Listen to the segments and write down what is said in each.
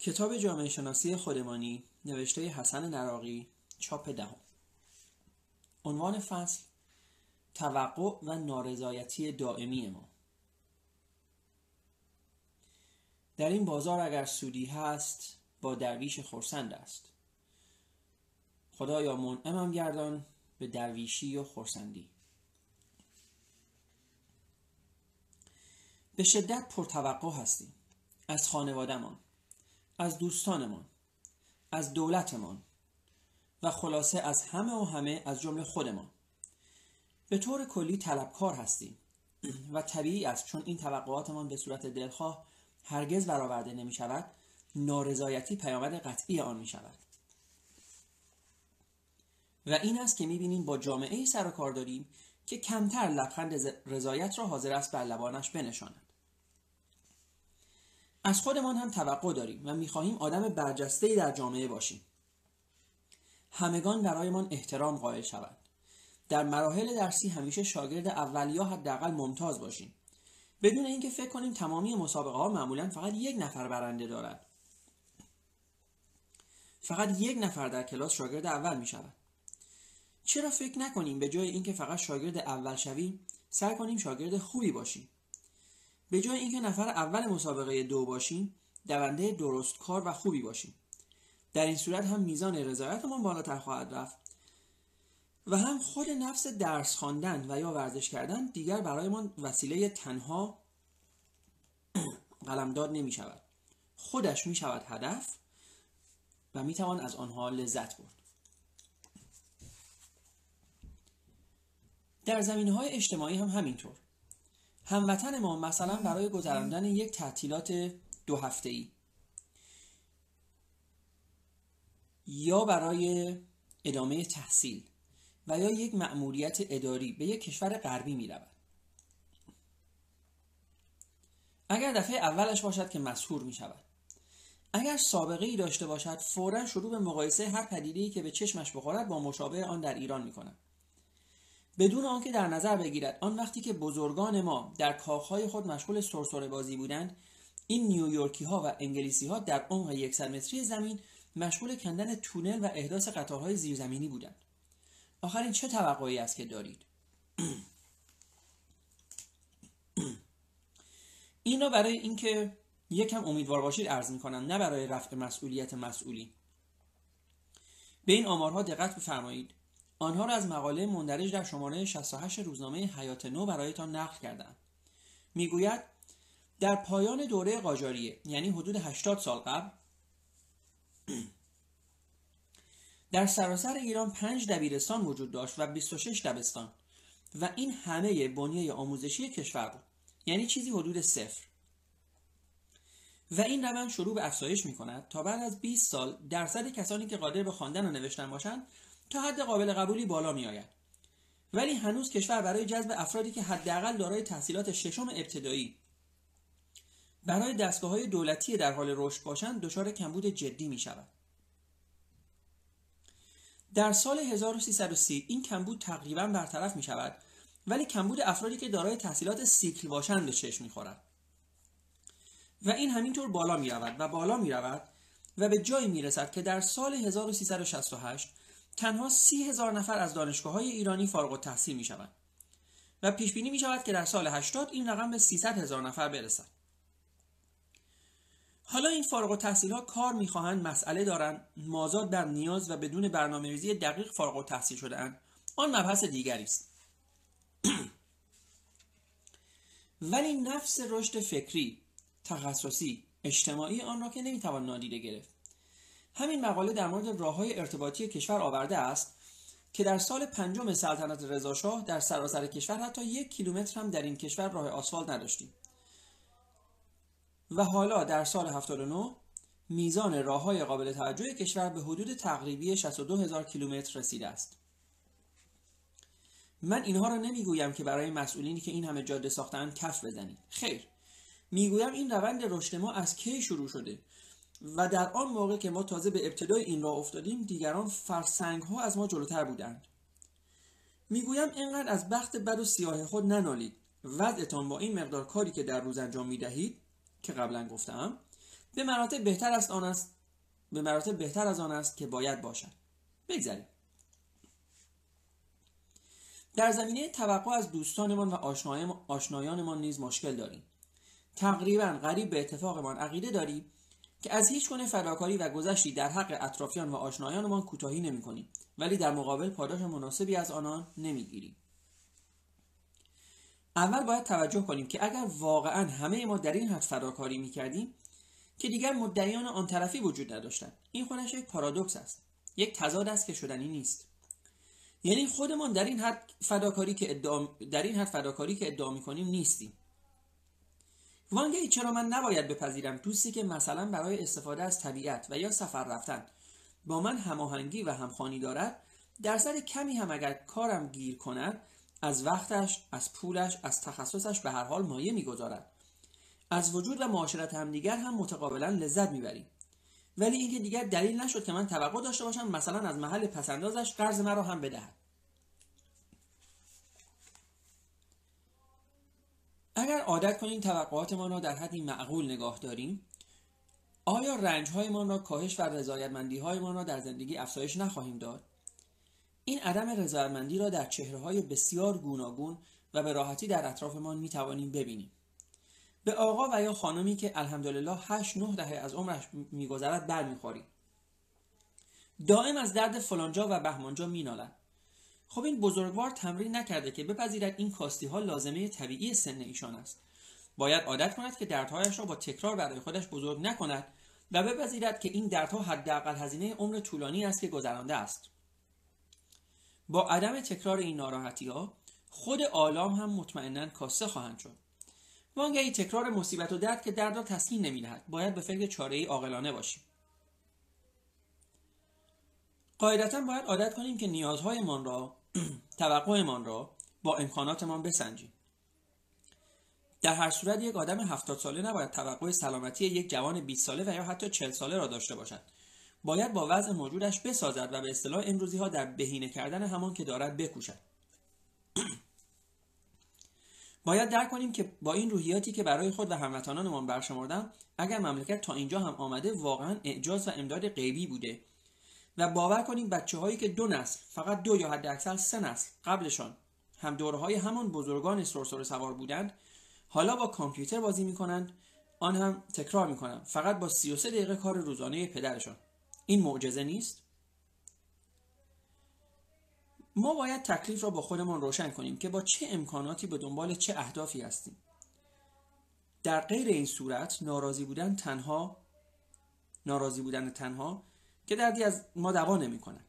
کتاب جامعه شناسی خودمانی نوشته حسن نراقی چاپ دهم. عنوان فصل توقع و نارضایتی دائمی ما. در این بازار اگر سودی هست با درویش خورسند است. خدایا منعمم گردان به درویشی و خورسندی به شدت پرتوقع هستیم از خانوادهمان. از دوستانمان از دولتمان و خلاصه از همه و همه از جمله خودمان. به طور کلی طلبکار هستیم و طبیعی است چون این توقعاتمان به صورت دلخواه هرگز برآورده نمی شود نارضایتی پیامد قطعی آن می شود و این است که می بینیم با جامعه سر و کار داریم که کمتر لبخند رضایت را حاضر است بر لبانش بنشاند. از خودمان هم توقع داریم و می‌خواهیم آدم برجسته در جامعه باشیم. همگان برایمان احترام قائل شوند. در مراحل درسی همیشه شاگرد اول یا حداقل ممتاز باشیم. بدون اینکه فکر کنیم تمامی مسابقه ها معمولا فقط یک نفر برنده دارد. فقط یک نفر در کلاس شاگرد اول می شود چرا فکر نکنیم به جای اینکه فقط شاگرد اول شویم سعی کنیم شاگرد خوبی باشیم؟ به جای اینکه نفر اول مسابقه دو باشیم دونده درست کار و خوبی باشیم. در این صورت هم میزان رضایتمان بالاتر خواهد رفت. و هم خود نفس درس خواندن و یا ورزش کردن دیگر برایمان وسیله تنها قلمداد نمی شود خودش می شود هدف و می توان از آنها لذت برد. در زمینه های اجتماعی هم همینطور. هموطن ما مثلا برای گذراندن یک تعطیلات دو هفته ای یا برای ادامه تحصیل و یا یک مأموریت اداری به یک کشور غربی می رود. اگر دفعه اولش باشد که مسهور می شود اگر سابقه ای داشته باشد فورا شروع به مقایسه هر پدیده‌ای که به چشمش بخورد با مشابه آن در ایران می کند بدون آنکه در نظر بگیرد آن وقتی که بزرگان ما در کاخهای خود مشغول سرسره بازی بودند این نیویورکی ها و انگلیسی ها در عمق 100 متری زمین مشغول کندن تونل و احداث قطارهای زیرزمینی بودند. آخرین چه توقعی است که دارید؟ این را برای اینکه یکم امیدوار باشید عرض کنم نه برای رفع مسئولیت مسئولی. به این آمارها دقت بفرمایید. آنها را از مقاله مندرج در شماره 68 روزنامه حیات نو برایتان نقل کردم می‌گوید در پایان دوره قاجاریه یعنی حدود 80 سال قبل در سراسر ایران پنج دبیرستان وجود داشت و 26 دبستان و این همه بنیه آموزشی کشور بود یعنی چیزی حدود صفر. و این روند شروع به افزایش می کند تا بعد از 20 سال درصد کسانی که قادر به خواندن و نوشتن باشند تا حد قابل قبولی بالا می آید. ولی هنوز کشور برای جذب افرادی که حداقل دارای تحصیلات ششم ابتدایی برای دستگاه های دولتی در حال رشد باشند دچار کمبود جدی می شود. در سال 1330 این کمبود تقریبا برطرف می شود ولی کمبود افرادی که دارای تحصیلات سیکل باشند به چشم می خورد. و این همینطور بالا می رود و بالا می رود و به جایی می رسد که در سال 1368 تنها سی هزار نفر از دانشگاه های ایرانی فارغ التحصیل می شوند و پیش بینی می شود که در سال 80 این رقم به 300 هزار نفر برسد. حالا این فارغ التحصیل ها کار می‌خواهند مسئله دارند مازاد بر نیاز و بدون برنامه ریزی دقیق فارغ التحصیل شده آن مبحث دیگری است. ولی نفس رشد فکری تخصصی اجتماعی آن را که نمی‌توان نادیده گرفت. همین مقاله در مورد راه های ارتباطی کشور آورده است که در سال پنجم سلطنت رضاشاه در سراسر کشور حتی یک کیلومتر هم در این کشور راه آسفالت نداشتیم. و حالا در سال 79 میزان راه های قابل توجه کشور به حدود تقریبی 62 هزار کیلومتر رسیده است. من اینها را نمی‌گویم که برای مسئولینی که این همه جاده ساختن کف بزنید. خیر می‌گویم این روند رشد ما از کی شروع شده؟ و در آن موقع که ما تازه به ابتدای این راه افتادیم دیگران فرسنگ ها از ما جلوتر بودند. می‌گویم اینقدر از بخت بد و سیاه خود ننالید. وضعتان با این مقدار کاری که در روز انجام می دهید که قبلا گفتم به مراتب بهتر است آن است به مراتب بهتر از آن است که باید باشد. بگذاریم. در زمینه توقع از دوستانمان و آشنایانمان نیز مشکل داریم. تقریبا قریب به اتفاقمان عقیده داریم که از هیچ گونه فداکاری و گذشتی در حق اطرافیان و آشنایانمان کوتاهی نمی‌کنیم ولی در مقابل پاداش مناسبی از آنان نمی‌گیریم. اول باید توجه کنیم که اگر واقعا همه ما در این حد فداکاری می‌کردیم که دیگر مدعیان آن طرفی وجود نداشتند. این خودش یک پارادوکس است. یک تضاد است که شدنی نیست. یعنی خودمان در این حد فداکاری که ادعا در این حد فداکاری که ادعا می‌کنیم نیستیم. وانگهی چرا من نباید بپذیرم دوستی که مثلا برای استفاده از طبیعت و یا سفر رفتن با من هماهنگی و همخوانی دارد درصد کمی هم اگر کارم گیر کند از وقتش از پولش از تخصصش به هر حال مایه می‌گذارد. از وجود و معاشرت همدیگر هم متقابلا لذت می‌بریم. ولی اینکه دیگر دلیل نشد که من توقع داشته باشم مثلا از محل پسندازش قرض مرا هم بدهد. اگر عادت کنیم توقعاتمان را در حدی معقول نگاه داریم آیا رنجهایمان را کاهش و رضایتمندیهایمان را در زندگی افزایش نخواهیم داد؟ این عدم رضایتمندی را در چهره های بسیار گوناگون و به راحتی در اطرافمان می توانیم ببینیم. به آقا و یا خانمی که الحمدلله هشت نه دهه از عمرش میگذرد برمیخوریم. دائم از درد فلانجا و بهمانجا مینالد. خب این بزرگوار تمرین نکرده که بپذیرد این کاستی ها لازمه طبیعی سن ایشان است. باید عادت کند که دردهایش را با تکرار برای خودش بزرگ نکند و بپذیرد که این دردها حداقل هزینه عمر طولانی است که گذرانده است. با عدم تکرار این ناراحتی ها خود آلام هم مطمئنا کاسته خواهند شد. وانگهی تکرار مصیبت و درد که درد را تسکین نمی‌دهد باید به فکر چاره ای عاقلانه باشیم. قاعدتا باید عادت کنیم که نیازهایمان را توقعمان را با امکاناتمان بسنجیم. در هر صورت یک آدم هفتاد ساله نباید توقع سلامتی یک جوان 20 ساله و یا حتی 40 ساله را داشته باشد. باید با وضع موجودش بسازد و به اصطلاح امروزی ها در بهینه کردن همان که دارد بکوشد. باید درک کنیم که با این روحیاتی که برای خود و هموطنانمان برشمردم اگر مملکت تا اینجا هم آمده واقعا اعجاز و امداد غیبی بوده. و باور کنیم بچه هایی که دو نسل فقط دو یا حداکثر سه نسل قبلشان هم دوره های همان بزرگان سرسر سوار بودند حالا با کامپیوتر بازی می‌کنند آن هم تکرار می‌کنند فقط با 33 دقیقه کار روزانه پدرشان. این معجزه نیست؟ ما باید تکلیف را با خودمان روشن کنیم که با چه امکاناتی به دنبال چه اهدافی هستیم. در غیر این صورت ناراضی بودن تنها ناراضی بودن تنها که دردی از ما دوا نمی‌کنه.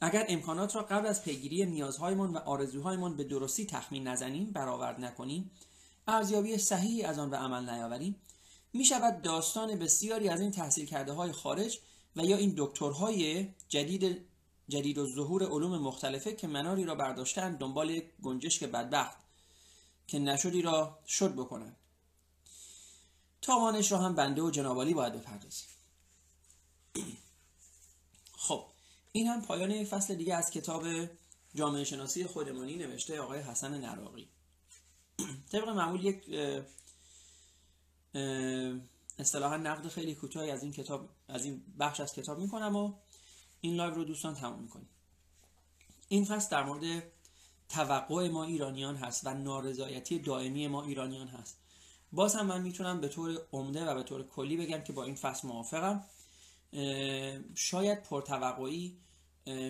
اگر امکانات را قبل از پیگیری نیازهایمان و آرزوهایمان به درستی تخمین نزنیم برآورد نکنیم ارزیابی صحیحی از آن به عمل نیاوریم می شود داستان بسیاری از این تحصیل کرده های خارج و یا این دکترهای جدید جدید و ظهور علوم مختلفه که مناری را برداشتن دنبال یک گنجشک بدبخت که نشدی را شد بکنن تاوانش را هم بنده و جنابالی باید بپردازیم. خب این هم پایان فصل دیگه از کتاب جامعه شناسی خودمانی نوشته آقای حسن نراقی. طبق معمول یک اصطلاحا نقد خیلی کوتاهی از این کتاب از این بخش از کتاب می‌کنم و این live رو دوستان تمام می‌کنیم. این فصل در مورد توقع ما ایرانیان هست و نارضایتی دائمی ما ایرانیان هست. باز هم من می‌تونم به طور عمده و به طور کلی بگم که با این فصل موافقم. شاید پرتوقعی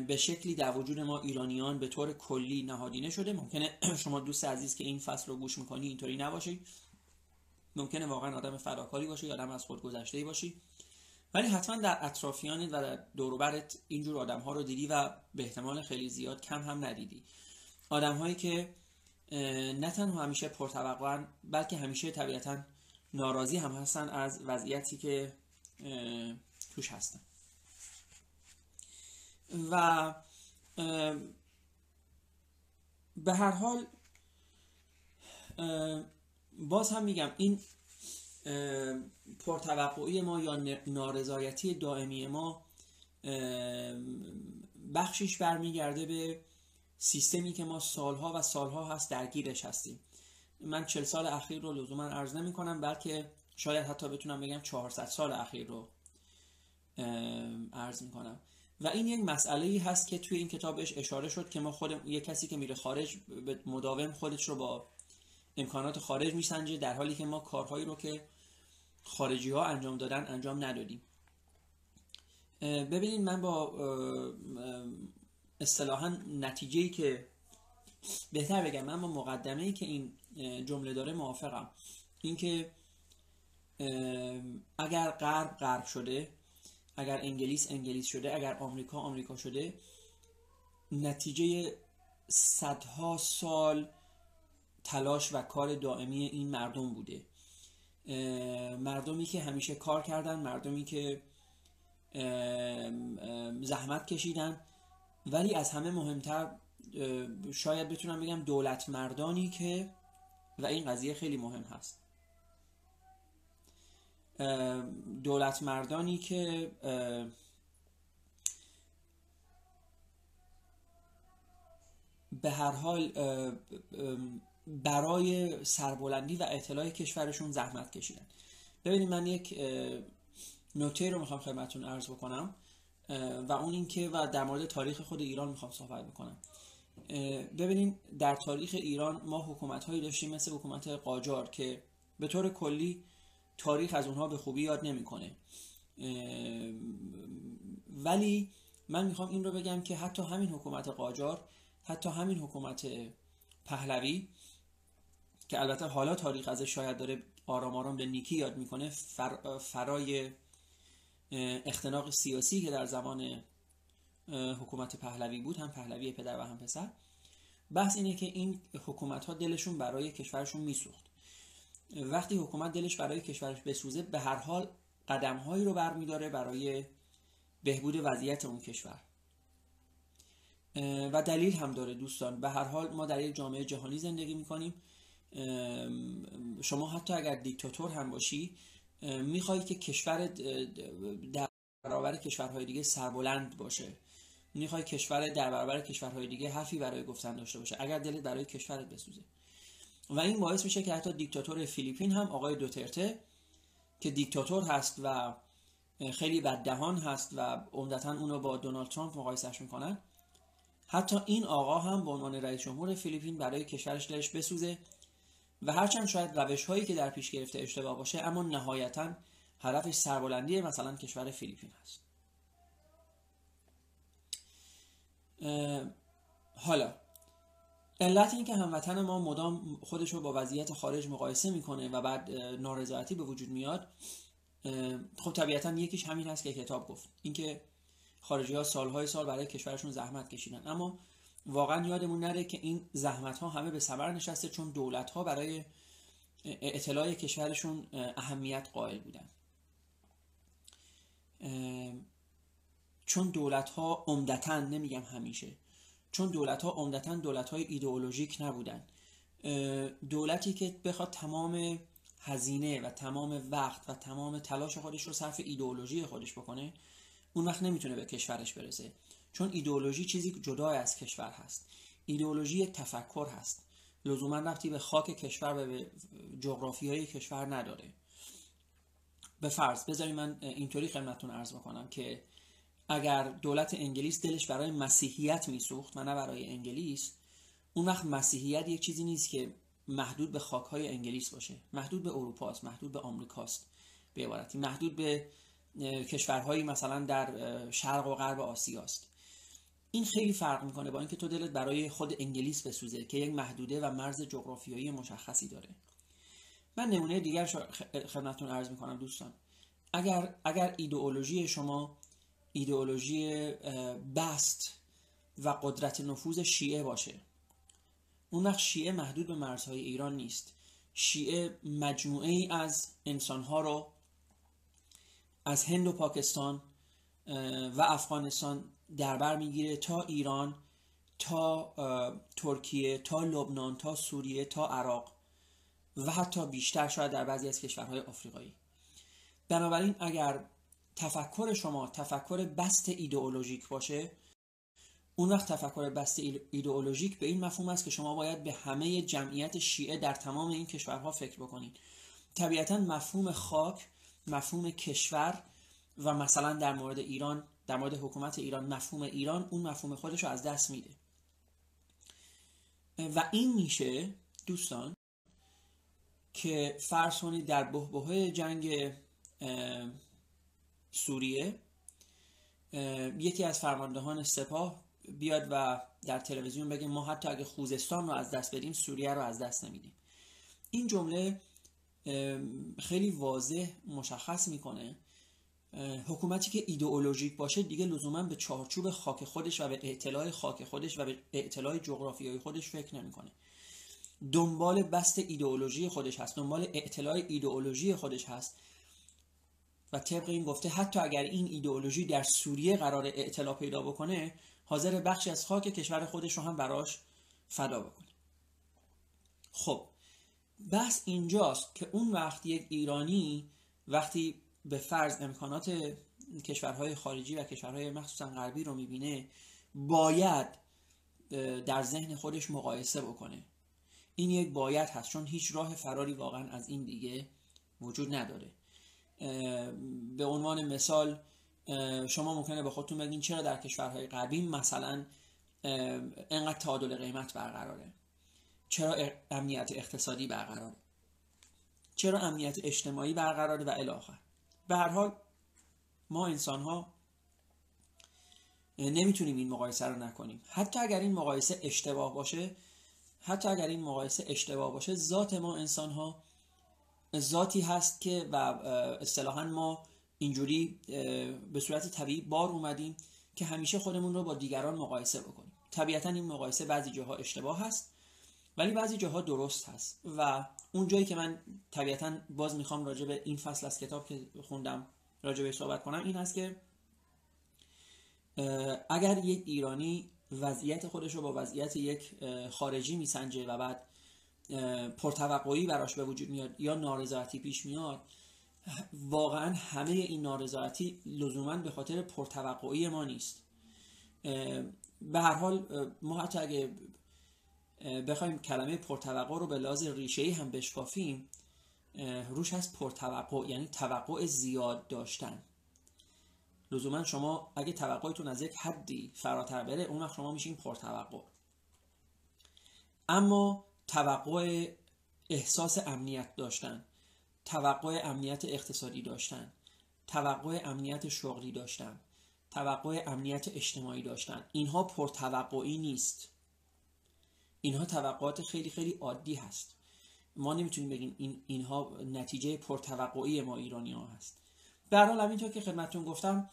به شکلی در وجود ما ایرانیان به طور کلی نهادینه شده. ممکنه شما دوست عزیز که این فصل رو گوش می‌کنی اینطوری نباشی. ممکنه واقعا آدم فداکاری باشی یا آدم از خود گذشته باشی. ولی حتما در اطرافیانت و در دوروبرت اینجور آدم ها رو دیدی و به احتمال خیلی زیاد کم هم ندیدی. آدم هایی که نه تنها همیشه پرتوقعن بلکه همیشه طبیعتا ناراضی هم هستن از وضعیتی که توش هستن و به هر حال باز هم میگم این پرتوقعی ما یا نارضایتی دائمی ما بخشیش برمیگرده به سیستمی که ما سالها و سالها هست درگیرش هستیم. من چل سال اخیر رو لزوما عرض نمی کنم بلکه شاید حتی بتونم بگم 400 سال اخیر رو عرض می‌کنم. و این یک مسئله ای هست که توی این کتابش اشاره شد که ما خود یک کسی که میره خارج مداوم خودش رو با امکانات خارج میسنجه در حالی که ما کارهایی رو که خارجی ها انجام دادن انجام ندادیم. ببینید من با اصطلاحا نتیجه ای که بهتر بگم من با مقدمه ای که این جمله داره موافقم. اینکه اگر غرب غرب شده اگر انگلیس انگلیس شده اگر آمریکا آمریکا شده نتیجه صدها سال تلاش و کار دائمی این مردم بوده. مردمی که همیشه کار کردن مردمی که زحمت کشیدن. ولی از همه مهمتر شاید بتونم بگم دولت مردانی که و این قضیه خیلی مهم هست. دولت مردانی که به هر حال برای سربلندی و اطلاع کشورشون زحمت کشیدن. ببینید من یک نکته رو می‌خوام خدمتتون عرض بکنم و اون اینکه و در مورد تاریخ خود ایران می‌خوام صحبت بکنم. ببینید در تاریخ ایران ما حکومت هایی داشتیم مثل حکومت قاجار که به طور کلی تاریخ از اونها به خوبی یاد نمی‌کنه. ولی من می‌خوام این رو بگم که حتی همین حکومت قاجار حتی همین حکومت پهلوی که البته حالا تاریخ ازش شاید داره آرام آرام به نیکی یاد می‌کنه فر، فرای اختناق سیاسی که در زمان حکومت پهلوی بود هم پهلوی پدر و هم پسر. بحث اینه که این حکومت ها دلشون برای کشورشون میسوخت. وقتی حکومت دلش برای کشورش بسوزه به هر حال قدم هایی رو برمیداره برای بهبود وضعیت اون کشور. و دلیل هم داره دوستان. به هر حال ما در یک جامعه جهانی زندگی می‌کنیم. شما حتی اگر دیکتاتور هم باشی می‌خوای که کشور در برابر کشورهای دیگه سربلند باشه. می‌خوای کشور در برابر کشورهای دیگه حرفی برای گفتن داشته باشه. اگر دلت برای کشورت بسوزه. و این باعث میشه که حتی دیکتاتور فیلیپین هم آقای دوترته که دیکتاتور هست و خیلی بددهان هست و عمدتا اونو با دونالد ترامپ مقایسش می‌کنن حتی این آقا هم به عنوان رئیس جمهور فیلیپین برای کشورش دلش بسوزه و هرچند شاید روش هایی که در پیش گرفته اشتباه باشه اما نهایتا هدفش سربلندی مثلا کشور فیلیپین هست. حالا علت این که هموطن ما مدام خودش رو با وضعیت خارج مقایسه می‌کنه و بعد نارضایتی به وجود میاد خب طبیعتا یکیش همین هست که کتاب گفت. اینکه خارجی ها سالهای سال برای کشورشون زحمت کشیدن. اما واقعا یادمون نره که این زحمت ها همه به ثمر نشسته چون دولت ها برای اطلاع کشورشون اهمیت قائل بودن. چون دولت ها عمدتا نمیگم همیشه چون دولت ها عمدتا دولت های ایدئولوژیک نبودن. دولتی که بخواد تمام هزینه و تمام وقت و تمام تلاش خودش رو صرف ایدئولوژی خودش بکنه اون وقت نمی‌تونه به کشورش برسه. چون ایدئولوژی چیزی جدا از کشور هست. ایدئولوژی تفکر هست. لزوما رفتی به خاک کشور و به جغرافی های کشور نداره. به فرض بذارید من اینطوری خدمتتون عرض بکنم که اگر دولت انگلیس دلش برای مسیحیت میسوخت و نه برای انگلیس اون وقت مسیحیت یک چیزی نیست که محدود به خاکهای انگلیس باشه. محدود به اروپا است محدود به آمریکاست به عبارتی. محدود به کشورهایی مثلا در شرق و غرب آسیا است این خیلی فرق می‌کنه با اینکه تو دلت برای خود انگلیس بسوزه که یک محدوده و مرز جغرافیایی مشخصی داره. من نمونه دیگر خدمتتون عرض می‌کنم دوستان. اگر اگر ایدئولوژی شما ایدئولوژی بست و قدرت نفوذ شیعه باشه. اون وقت شیعه محدود به مرزهای ایران نیست. شیعه مجموعه ای از انسانها رو از هند و پاکستان و افغانستان دربر می‌گیره تا ایران تا ترکیه تا لبنان تا سوریه تا عراق و حتی بیشتر شاید در بعضی از کشورهای آفریقایی. بنابراین اگر تفکر شما تفکر بست ایدئولوژیک باشه. اون وقت تفکر بست ایدئولوژیک به این مفهوم است که شما باید به همه جمعیت شیعه در تمام این کشورها فکر بکنید طبیعتا مفهوم خاک مفهوم کشور و مثلا در مورد ایران در مورد حکومت ایران مفهوم ایران اون مفهوم خودش رو از دست میده. و این میشه دوستان که فرض کنید در بهبهه جنگ سوریه. یکی از فرماندهان سپاه بیاد و در تلویزیون بگه ما حتی اگه خوزستان رو از دست بدیم سوریه رو از دست نمیدیم. این جمله خیلی واضح مشخص می‌کنه. حکومتی که ایدئولوژیک باشه دیگه لزوما به چارچوب خاک خودش و به اعتلاع خاک خودش و به اعتلاع جغرافیایی خودش فکر نمی‌کنه. دنبال بست ایدئولوژی خودش هست دنبال اعتلاع ایدئولوژی خودش هست. و طبق این گفته حتی اگر این ایدئولوژی در سوریه قرار اعتلاع پیدا بکنه حاضر بخشی از خاک کشور خودش رو هم براش فدا بکنه. خب بحث اینجاست که اون وقت یک ایرانی وقتی به فرض امکانات کشورهای خارجی و کشورهای مخصوصا غربی رو می‌بینه باید در ذهن خودش مقایسه بکنه. این یک باید هست چون هیچ راه فراری واقعا از این دیگه وجود نداره. به عنوان مثال شما ممکنه به خودتون بگین چرا در کشورهای غربی مثلا انقدر تعادل قیمت برقراره؟ چرا امنیت اقتصادی برقراره؟ چرا امنیت اجتماعی برقراره و الاخر به هر حال ما انسان ها نمی‌تونیم این مقایسه رو نکنیم. حتی اگر این مقایسه اشتباه باشه حتی اگر این مقایسه اشتباه باشه ذات ما انسان ها ذاتی هست که و اصطلاحا ما اینجوری به صورت طبیعی بار اومدیم که همیشه خودمون رو با دیگران مقایسه بکنیم. طبیعتا این مقایسه بعضی جاها اشتباه هست ولی بعضی جاها درست هست. و اون جایی که من طبیعتا باز می‌خوام راجع به این فصل از کتاب که خوندم راجع به صحبت کنم این هست که اگر یک ایرانی وضعیت خودش رو با وضعیت یک خارجی میسنجه و بعد پرتوقعی براش به وجود میاد یا نارضایتی پیش میاد واقعا همه این نارضایتی لزوما به خاطر پرتوقعی ما نیست. به هر حال ما حتی اگه بخوایم کلمه پرتوقع رو به لحاظ ریشه هم بشکافیم روش هست پرتوقع یعنی توقع زیاد داشتن. لزوما شما اگه توقعتون از یک حدی فراتر بره اون وقت شما میشین پرتوقع. اما توقع احساس امنیت داشتن توقع امنیت اقتصادی داشتن توقع امنیت شغلی داشتن توقع امنیت اجتماعی داشتن. اینها پرتوقعی نیست. اینها توقعات خیلی خیلی عادی هست. ما نمی‌تونیم بگیم این اینها نتیجه پرتوقعی ما ایرانی ها هست. به حال همینطور که خدمتتون گفتم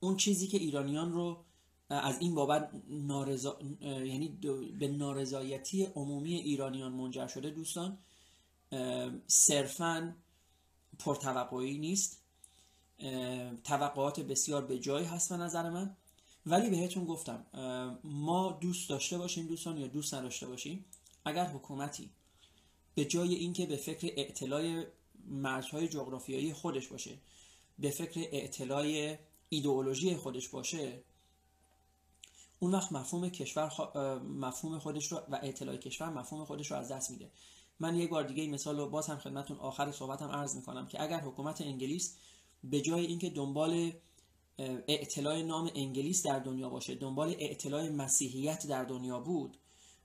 اون چیزی که ایرانیان رو از این بابت نارضا... یعنی به نارضایتی عمومی ایرانیان منجر شده دوستان صرفا پرتوقعی نیست. توقعات بسیار به جای هست به نظر من. ولی بهتون گفتم ما دوست داشته باشیم دوستان یا دوست نداشته باشیم اگر حکومتی به جای اینکه به فکر اعتلاع مرزهای جغرافیایی خودش باشه به فکر اعتلاع ایدئولوژی خودش باشه اون وقت مفهوم کشور مفهوم خودش رو و اعتلاع کشور مفهوم خودش رو از دست میده. من یک بار دیگه این مثال رو باز هم خدمتتون آخر صحبتم عرض می‌کنم که اگر حکومت انگلیس به جای اینکه دنبال اعتلاع نام انگلیس در دنیا باشه دنبال اعتلاع مسیحیت در دنیا بود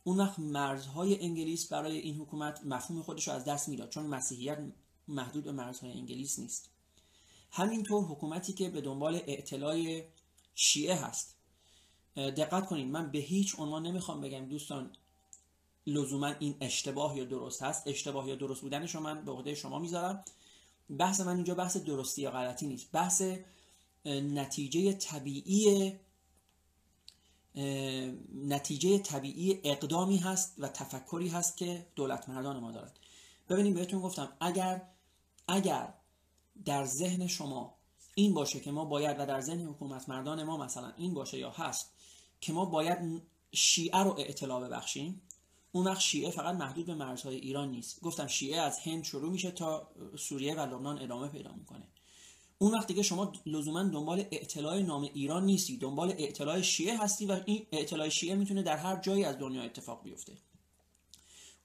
اون وقت مرزهای انگلیس برای این حکومت مفهوم خودش رو از دست می‌داد چون مسیحیت محدود به مرزهای انگلیس نیست. همینطور حکومتی که به دنبال اعتلاع شیعه هست دقت کنید من به هیچ عنوان نمی‌خوام بگم دوستان لزوما این اشتباه یا درست هست. اشتباه یا درست بودنش رو من به عهده شما می‌ذارم. بحث من اینجا بحث درستی یا غلطی نیست. بحث نتیجه طبیعی نتیجه طبیعی اقدامی هست و تفکری هست که دولت مردان ما دارد ببینیم بهتون گفتم اگر اگر در ذهن شما این باشه که ما باید و در ذهن حکومت مردان ما مثلا این باشه یا هست که ما باید شیعه رو اطلاع ببخشیم. اون وقت شیعه فقط محدود به مرزهای ایران نیست. گفتم شیعه از هند شروع میشه تا سوریه و لبنان ادامه پیدا می‌کنه. اون وقت دیگه شما لزوما دنبال اطلاع نام ایران نیستی. دنبال اطلاع شیعه هستی و این اطلاع شیعه می‌تونه در هر جایی از دنیا اتفاق بیفته.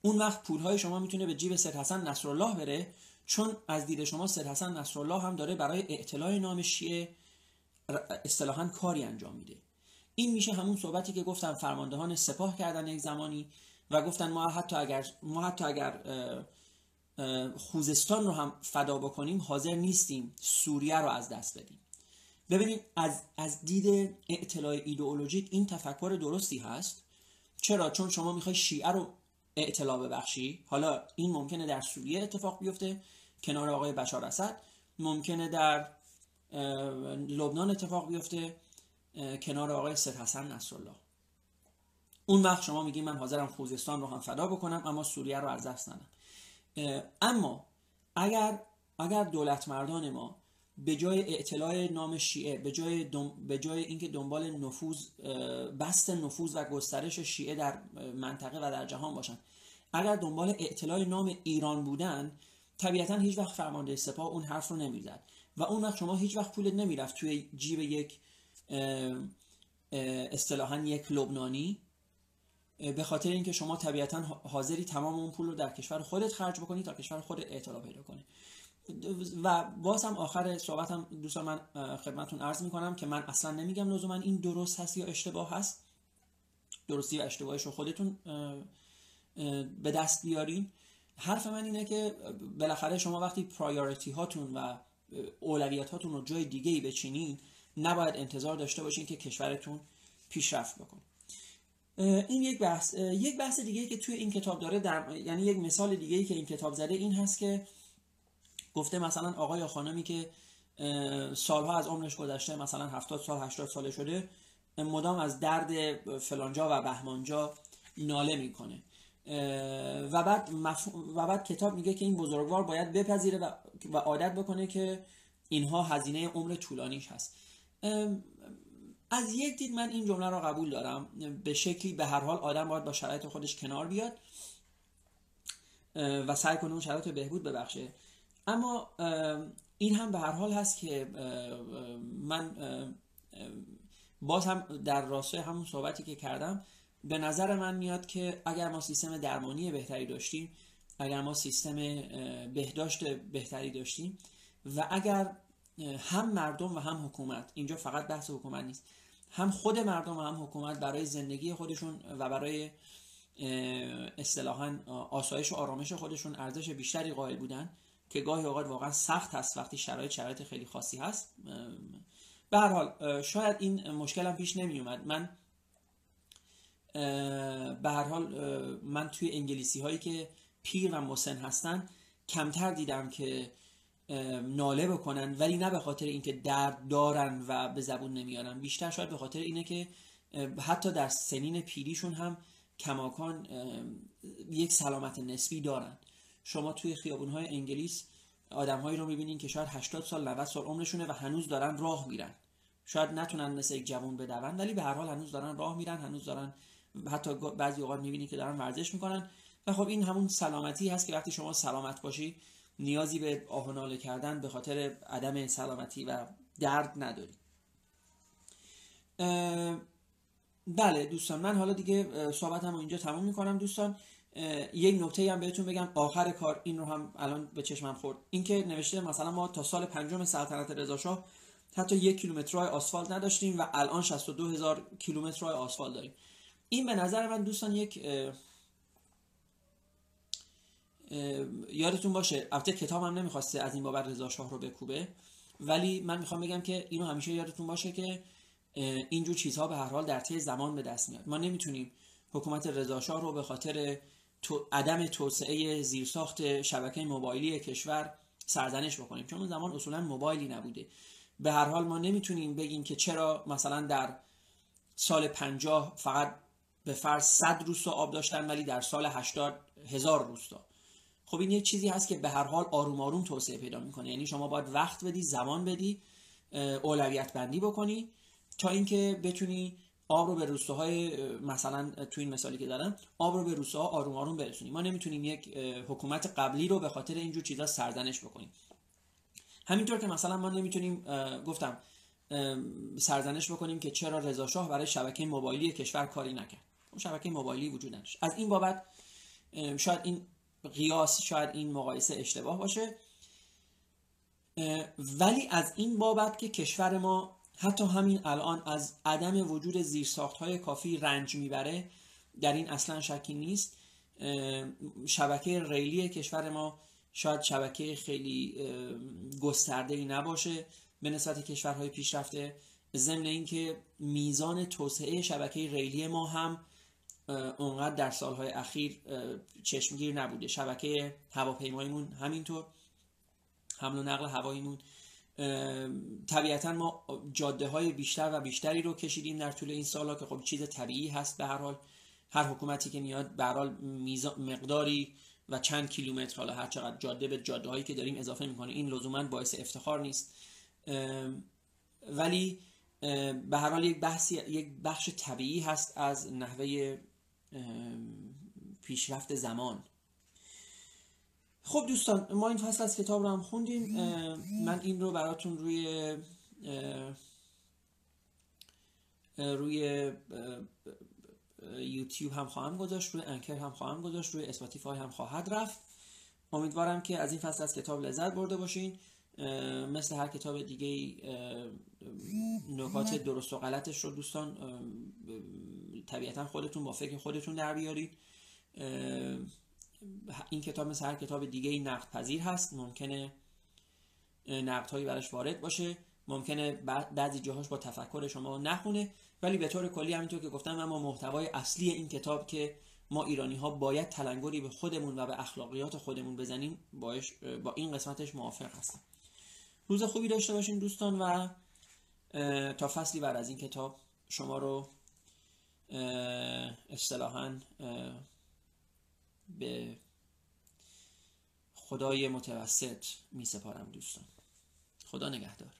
اون وقت پولهای شما می‌تونه به جیب سید حسن نصرالله بره چون از دید شما سید حسن نصرالله هم داره برای اعتلاع نام شیعه اصطلاحا کاری انجام میده. این میشه همون صحبتی که گفتم فرماندهان سپاه کردن یک زمانی و گفتن ما حتی اگر ما حتی اگر خوزستان رو هم فدا بکنیم حاضر نیستیم سوریه رو از دست بدیم. ببینید از, از دید اعتلاع ایدئولوژیک این تفکر درستی هست. چرا؟ چون شما می‌خوای شیعه رو اعتلاع ببخشی. حالا این ممکنه در سوریه اتفاق بیفته کنار آقای بشار اسد. ممکنه در لبنان اتفاق بیفته. کنار آقای سید حسن نصرالله. اون وقت شما میگی من حاضرم خوزستان رو هم فدا بکنم اما سوریه رو از دست ندم. اما اگر اگر دولت مردان ما به جای اعتلاع نام شیعه به جای, به جای اینکه دنبال نفوذ بست نفوذ و گسترش شیعه در منطقه و در جهان باشن اگر دنبال اعتلاع نام ایران بودن طبیعتا هیچ وقت فرمانده سپاه اون حرف رو نمی‌زد. و اون وقت شما هیچ وقت پولت نمی‌رفت توی جیب یک اصطلاحا یک لبنانی. به خاطر اینکه شما طبیعتا حاضری تمام اون پول رو در کشور خودت خرج بکنی تا کشور خودت اعتلا پیدا کنی. و باز هم آخر صحبتم دوستان من خدمتون عرض می‌کنم که من اصلا نمیگم من این درست هست یا اشتباه هست. درستی و اشتباهش رو خودتون به دست بیارین. حرف من اینه که بالاخره شما وقتی پرایورتی هاتون و اولویت هاتون رو جای دیگه ای بچینین نباید انتظار داشته باشین که کشورتون پیشرفت بکنه. این یک بحث. یک بحث دیگه که توی این کتاب داره در یعنی یک مثال دیگه که این کتاب زده این هست که گفته مثلا آقای یا خانمی که سالها از عمرش گذشته مثلا 70 سال 80 ساله شده مدام از درد فلانجا و بهمانجا ناله می‌کنه. و بعد, و بعد کتاب میگه که این بزرگوار باید بپذیره و, و عادت بکنه که اینها هزینه عمر طولانیش هست. از یک دید من این جمله رو قبول دارم. به شکلی به هر حال آدم باید با شرایط خودش کنار بیاد و سعی کنه اون شرایط بهبود ببخشه. اما این هم به هر حال هست که من باز هم در راستای همون صحبتی که کردم به نظر من میاد که اگر ما سیستم درمانی بهتری داشتیم اگر ما سیستم بهداشت بهتری داشتیم و اگر هم مردم و هم حکومت. اینجا فقط بحث حکومت نیست. هم خود مردم و هم حکومت برای زندگی خودشون و برای اصطلاحا آسایش و آرامش خودشون ارزش بیشتری قائل بودن که گاهی اوقات واقعا سخت هست وقتی شرایط شرایط خیلی خاصی هست. به هر حال شاید این مشکل هم پیش نمی اومد من به هر حال من توی انگلیسی هایی که پیر و مسن هستن کمتر دیدم که ناله بکنن ولی نه به خاطر اینکه درد دارن و به زبون نمیارن. بیشتر شاید به خاطر اینه که حتی در سنین پیریشون هم کماکان یک سلامت نسبی دارن. شما توی خیابونهای انگلیس آدمهایی رو می‌بینین که شاید 80 سال 90 سال عمرشونه و هنوز دارن راه میرن. شاید نتونن مثل یک جوان بدون ولی به هر حال هنوز دارن راه میرن هنوز دارن حتی بعضی اوقات می‌بینی که دارن ورزش می‌کنن. و خب این همون سلامتی هست که وقتی شما سلامت باشی نیازی به آهناله کردن به خاطر عدم سلامتی و درد نداری بله دوستان من حالا دیگه صحبتم اینجا تموم می‌کنم. دوستان یک نکته هم بهتون بگم. آخر کار این رو هم الان به چشمم خورد. اینکه نوشته مثلا ما تا سال پنجم سلطنت رضا حتی یک کیلومتر آسفالت نداشتیم و الان 62 هزار کیلومتر آسفالت داریم. این به نظر من دوستان یک یادتون باشه البته کتاب هم نمی‌خواسته از این بابت رضا شاه رو بکوبه ولی من می‌خوام بگم که اینو همیشه یادتون باشه که اینجور چیزها به هر حال در طی زمان به دست میاد. ما نمی‌تونیم حکومت رضا شاه رو به خاطر تو عدم توسعه زیرساخت شبکه موبایلی کشور سرزنش بکنیم چون اون زمان اصولا موبایلی نبوده. به هر حال ما نمی‌تونیم بگیم که چرا مثلا در سال 50 فقط به فرض 100 روستا آب داشتن ولی در سال 80 هزار روستا. خب این یه چیزی هست که به هر حال آروم آروم توسعه پیدا می‌کنه. یعنی شما باید وقت بدی زمان بدی اولویت بندی بکنی تا اینکه بتونی آب رو به روستاهای مثلا تو این مثالی که دارم آب رو به روستاها آروم آروم برسونی. ما نمی‌تونیم یک حکومت قبلی رو به خاطر اینجور چیزا سرزنش بکنیم. همینطور که مثلا ما نمی‌تونیم گفتم سرزنش بکنیم که چرا رضا شاه برای شبکه موبایلی کشور کاری نکرد. اون شبکه موبایلی وجود نداشت. از این بابت شاید این قیاس شاید این مقایسه اشتباه باشه. ولی از این بابت که کشور ما حتی همین الان از عدم وجود زیرساخت های کافی رنج می‌بره در این اصلا شکی نیست. شبکه ریلی کشور ما شاید شبکه خیلی گسترده ای نباشه. به نسبت کشورهای پیشرفته ضمن اینکه میزان توسعه شبکه ریلی ما هم اونقدر در سالهای اخیر چشمگیر نبوده. شبکه هواپیماییمون همینطور حمل و نقل هواییمون. طبیعتا ما جاده های بیشتر و بیشتری رو کشیدیم در طول این سالها که خب چیز طبیعی هست به هر حال. هر حکومتی که میاد به هر مقداری و چند کیلومتر حالا هر چقدر جاده به جاده هایی که داریم اضافه می‌کنه این لزوما باعث افتخار نیست. ولی به هر حال یک بحثی یک بخش طبیعی هست از نحوه پیشرفت زمان. خب دوستان ما این فصل از کتاب رو هم خوندیم. من این رو براتون روی روی یوتیوب هم خواهم گذاشت روی انکر هم خواهم گذاشت روی اسپاتیفای هم خواهد رفت. امیدوارم که از این فصل از کتاب لذت برده باشین. مثل هر کتاب دیگه نکات درست و غلطش رو دوستان طبیعتا خودتون با فکر خودتون در بیارید. این کتاب مثل هر کتاب دیگه نقد پذیر هست. ممکنه نقد هایی براش وارد باشه. ممکنه بعضی جاهاش با تفکر شما نخونه. ولی به طور کلی همینطور که گفتم اما محتوای اصلی این کتاب که ما ایرانی ها باید تلنگری به خودمون و به اخلاقیات خودمون بزنیم با این قسمتش موافق هستم. روز خوبی داشته باشین دوستان و تا فصلی بعد از این کتاب شما رو اصطلاحا به خدای متوسط می سپارم دوستان. خدا نگهدار.